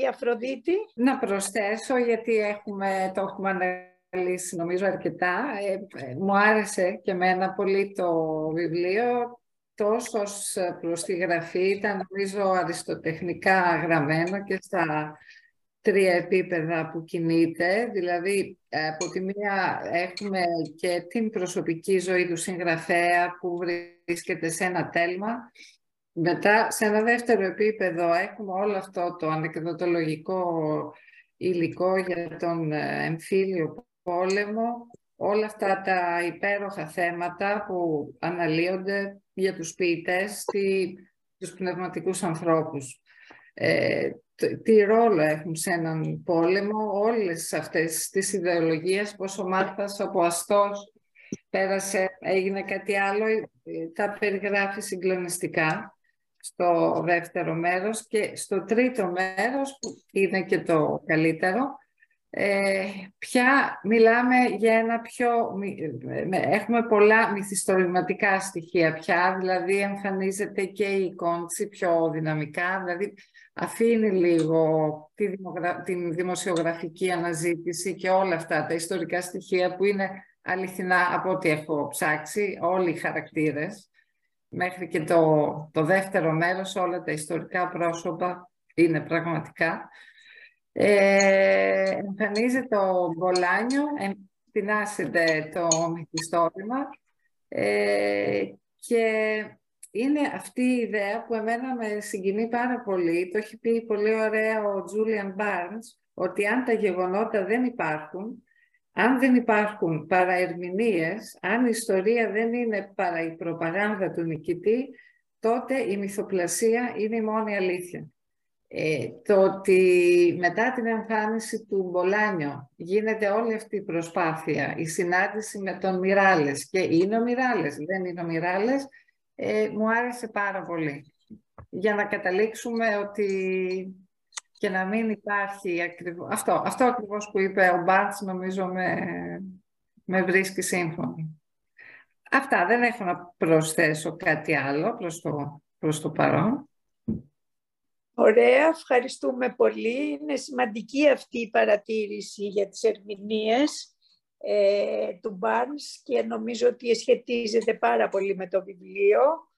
η Αφροδίτη. Να προσθέσω, γιατί έχουμε, το έχουμε αναλύσει νομίζω αρκετά. Ε, ε, μου άρεσε και εμένα πολύ το βιβλίο, τόσος προς τη γραφή, ήταν νομίζω αριστοτεχνικά γραμμένο και στα τρία επίπεδα που κινείται. Δηλαδή, από τη μία έχουμε και την προσωπική ζωή του συγγραφέα που βρίσκεται σε ένα τέλμα. Μετά, σε ένα δεύτερο επίπεδο, έχουμε όλο αυτό το ανεκδοτολογικό υλικό για τον ε, εμφύλιο πόλεμο, όλα αυτά τα υπέροχα θέματα που αναλύονται για τους ποιητές, τι, τους πνευματικούς ανθρώπους. Ε, τι ρόλο έχουν σε έναν πόλεμο όλες αυτές τις ιδεολογίες, πως ο Μάρθας από αστός πέρασε, έγινε κάτι άλλο, ε, τα περιγράφει συγκλονιστικά στο δεύτερο μέρος και στο τρίτο μέρος που είναι και το καλύτερο ε, πια μιλάμε για ένα πιο... Έχουμε πολλά μυθιστορηματικά στοιχεία πια, δηλαδή εμφανίζεται και η εικόνηση πιο δυναμικά, δηλαδή αφήνει λίγο τη την δημοσιογραφική αναζήτηση και όλα αυτά τα ιστορικά στοιχεία που είναι αληθινά από ό,τι έχω ψάξει, όλοι οι χαρακτήρες. Μέχρι και το, το δεύτερο μέρος όλα τα ιστορικά πρόσωπα είναι πραγματικά. Ε, εμφανίζεται το Μπολάνιο, εμφανίζεται το μυθιστόρημα ε, και είναι αυτή η ιδέα που εμένα με συγκινεί πάρα πολύ. Το έχει πει πολύ ωραία ο Τζούλιαν Barnes, ότι αν τα γεγονότα δεν υπάρχουν, αν δεν υπάρχουν παραερμηνίες, αν η ιστορία δεν είναι παρά η προπαγάνδα του νικητή, τότε η μυθοπλασία είναι η μόνη αλήθεια. Ε, το ότι μετά την εμφάνιση του Μπολάνιο γίνεται όλη αυτή η προσπάθεια, η συνάντηση με τον Μιράλες και είναι ο Μιράλες, δεν είναι ο Μιράλες, ε, μου άρεσε πάρα πολύ. Για να καταλήξουμε ότι και να μην υπάρχει ακριβώς... Αυτό, αυτό ακριβώς που είπε ο Μπάρτς νομίζω με, με βρίσκει σύμφωνη. Αυτά, δεν έχω να προσθέσω κάτι άλλο προς το, προς το παρόν. Ωραία, ευχαριστούμε πολύ. Είναι σημαντική αυτή η παρατήρηση για τις ερμηνείες ε, του Barnes και νομίζω ότι σχετίζεται πάρα πολύ με το βιβλίο.